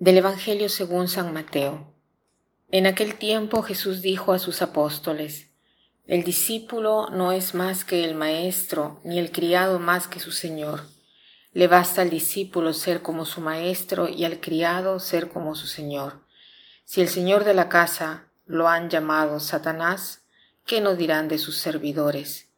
Del Evangelio según San Mateo. En aquel tiempo Jesús dijo a sus apóstoles, El discípulo no es más que el maestro, ni el criado más que su señor. Le basta al discípulo ser como su maestro y al criado ser como su señor. Si el señor de la casa lo han llamado Satanás, ¿qué no dirán de sus servidores?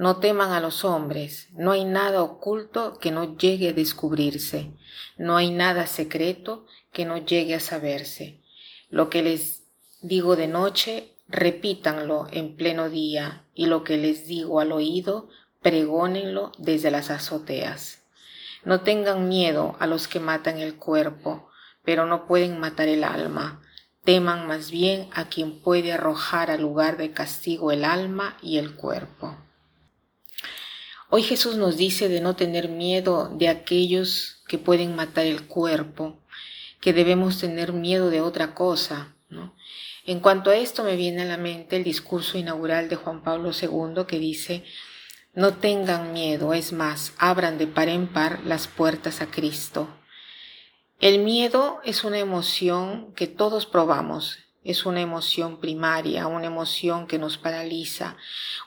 No teman a los hombres, no hay nada oculto que no llegue a descubrirse, no hay nada secreto que no llegue a saberse. Lo que les digo de noche, repítanlo en pleno día, y lo que les digo al oído, pregónenlo desde las azoteas. No tengan miedo a los que matan el cuerpo, pero no pueden matar el alma. Teman más bien a quien puede arrojar al lugar de castigo el alma y el cuerpo. Hoy Jesús nos dice de no tener miedo de aquellos que pueden matar el cuerpo, que debemos tener miedo de otra cosa. ¿no? En cuanto a esto me viene a la mente el discurso inaugural de Juan Pablo II que dice, no tengan miedo, es más, abran de par en par las puertas a Cristo. El miedo es una emoción que todos probamos, es una emoción primaria, una emoción que nos paraliza,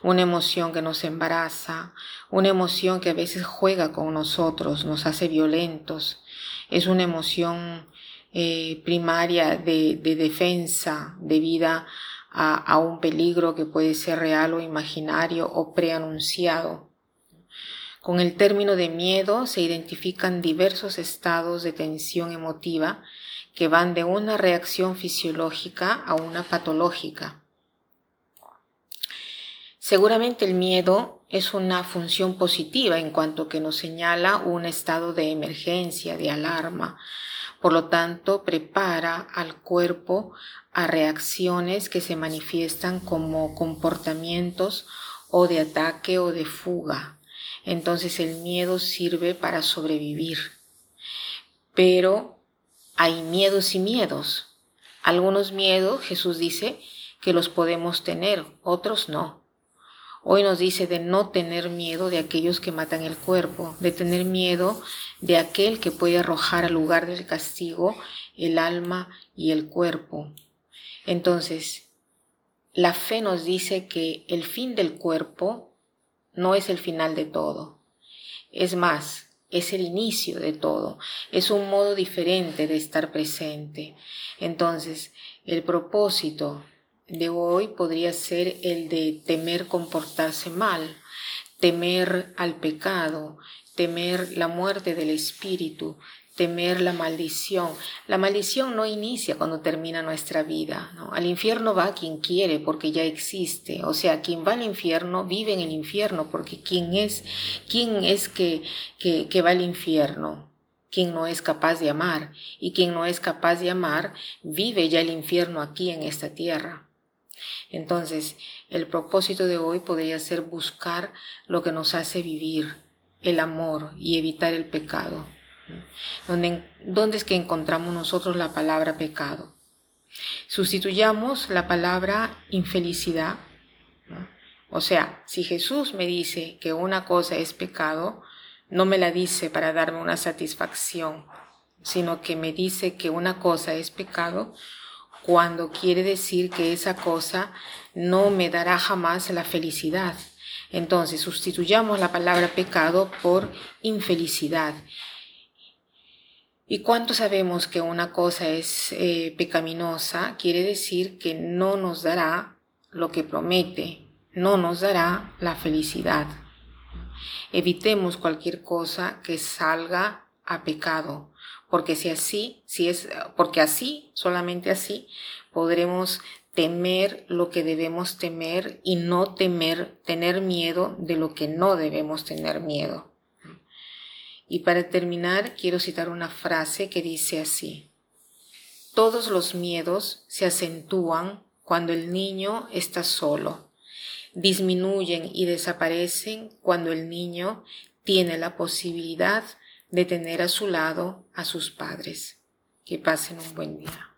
una emoción que nos embaraza, una emoción que a veces juega con nosotros, nos hace violentos. Es una emoción eh, primaria de, defensa debido a, a un peligro que puede ser real o imaginario o preanunciado. Con el término de miedo se identifican diversos estados de tensión emotiva que van de una reacción fisiológica a una patológica. Seguramente el miedo es una función positiva en cuanto que nos señala un estado de emergencia, de alarma. Por lo tanto, prepara al cuerpo a reacciones que se manifiestan como comportamientos o de ataque o de fuga. Entonces el miedo sirve para sobrevivir. Pero hay miedos y miedos. Algunos miedos, Jesús dice, que los podemos tener, otros no. Hoy nos dice de no tener miedo de aquellos que matan el cuerpo, de tener miedo de aquel que puede arrojar al lugar del castigo el alma y el cuerpo. Entonces, la fe nos dice que el fin del cuerpo no es el final de todo. Es más, es el inicio de todo, es un modo diferente de estar presente. Entonces, el propósito de hoy podría ser el de temer comportarse mal, temer al pecado, temer la muerte del espíritu, temer la maldición. La maldición no inicia cuando termina nuestra vida. Al infierno va quien quiere porque ya existe. O sea, quien va al infierno vive en el infierno porque quién es, quién es que, que va al infierno. Quien no es capaz de amar y quien no es capaz de amar vive ya el infierno aquí en esta tierra. Entonces, el propósito de hoy podría ser buscar lo que nos hace vivir, el amor y evitar el pecado. ¿Dónde, es que encontramos nosotros la palabra pecado? Sustituyamos la palabra infelicidad. O sea, si Jesús me dice que una cosa es pecado, no me la dice para darme una satisfacción, sino que me dice que una cosa es pecado cuando quiere decir que esa cosa no me dará jamás la felicidad. Entonces, sustituyamos la palabra pecado por infelicidad. ¿Y cuánto sabemos que una cosa es eh, pecaminosa? Quiere decir que no nos dará lo que promete, no nos dará la felicidad. Evitemos cualquier cosa que salga a pecado, porque si así, si es, porque así, solamente así, podremos temer lo que debemos temer y no temer, tener miedo de lo que no debemos tener miedo. Y para terminar, quiero citar una frase que dice así. Todos los miedos se acentúan cuando el niño está solo. Disminuyen y desaparecen cuando el niño tiene la posibilidad de tener a su lado a sus padres. Que pasen un buen día.